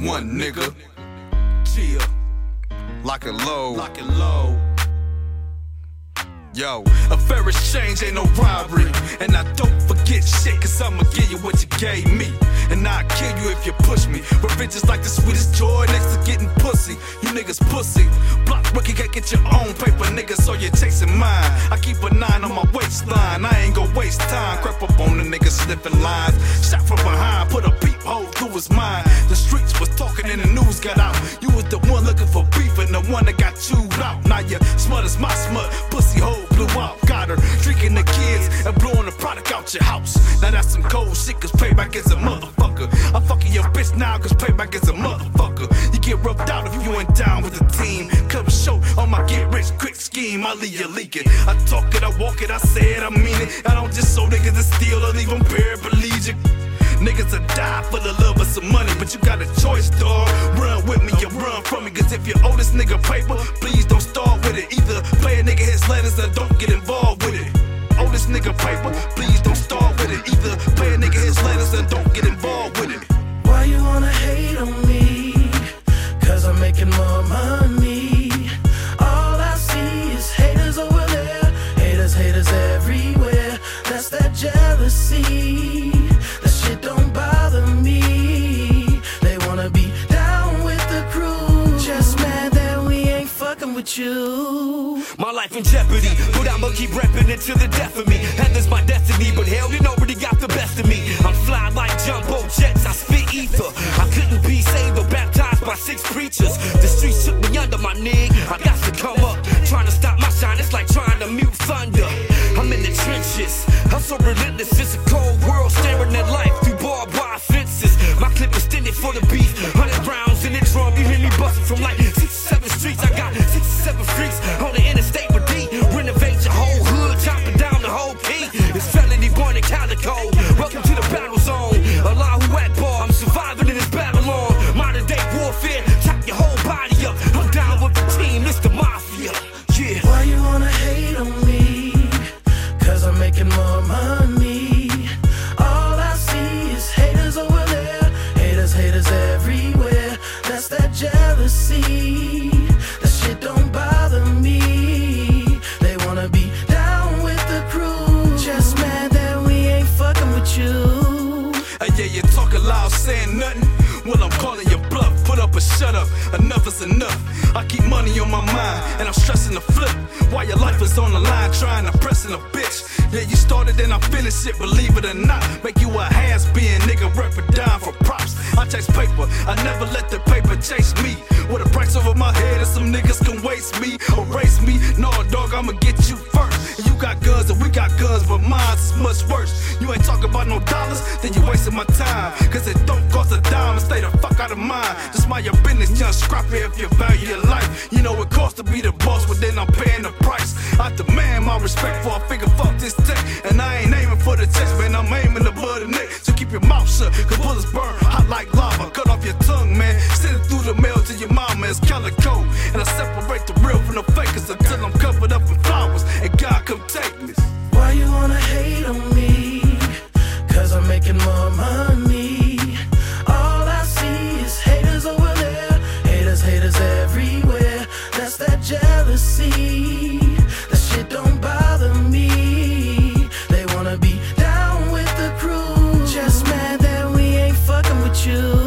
one nigga. Chill. Lock it low. Lock it low. Yo, a fair exchange ain't no robbery. And I don't forget shit, cause I'ma give you what you gave me. And I'll kill you if you push me. Revenge is like the sweetest joy next to getting pussy. You niggas pussy. Block rookie can't get your own paper, nigga, so you're chasing mine. I keep a nine on my waistline. I ain't gonna waste time. Creep up on the nigga slipping lines. Shot from behind, put a peephole through his mind. The streets was talking and the news got out. You was the one looking for beef and the one that got chewed out. Now you smut is my smut. Pussy hole blew out. Got her drinking the kids and blowing the product out your house. Now that's some cold shit, cause payback is a motherfucker. I'm fucking your bitch now, cause payback is a motherfucker. You get rubbed out if you ain't down with the team. Come show on my get rich quick scheme, I leave you leaking. I talk it, I walk it, I say it, I mean it. I don't just money, but you got a choice, dog. Run with me or run from me, cause if you owe this nigga paper, please don't start with it. Either pay a nigga his letters or don't get involved with it. Owe this nigga paper, please don't start with it. Either pay a you. My life in jeopardy, but I'ma keep repping it to the death of me. Heaven's my destiny, but hell, you nobody got the best of me. I'm fly like jumbo jets, I spit ether. I couldn't be saved or baptized by six preachers. The streets took me under my nig. I got to come up, trying to stop my shine. It's like trying to mute thunder. I'm in the trenches, I'm so relentless. It's a cold world staring at life through barbed wire fences. My clip extended for the beef, hundred rounds in the drum. You hear me busting from like Calico. Loud, saying nothing. Well, I'm calling your bluff. Put up or shut up. Enough is enough. I keep money on my mind, and I'm stressing the flip. While your life is on the line, trying to press in a bitch. Yeah, you started and I finish it, believe it or not. Make you a has been, nigga, rep it down for props. I chase paper, I never let the paper chase me. With a price over my head, and some niggas can waste me, erase me. No, dog, I'ma get you first. Got guns, and we got guns, but mine's much worse. You ain't talking about no dollars, then you wasting my time. Cause it don't cost a dime, stay the fuck out of mine. Just mind your business, young scrappy if you value your life. You know it costs to be the boss, but then I'm paying the price. I demand my respect for a figure, fuck this tech. And I ain't aiming for the chest, man, I'm aiming above the neck. So keep your mouth shut, cause bullets burn hot like lava. Cut off your tongue, man. Send it through the mail to your mama, it's calico. And I separate the more money. All I see is haters over there, haters, haters everywhere. That's that jealousy. That shit don't bother me. They wanna be down with the crew, just mad that we ain't fucking with you.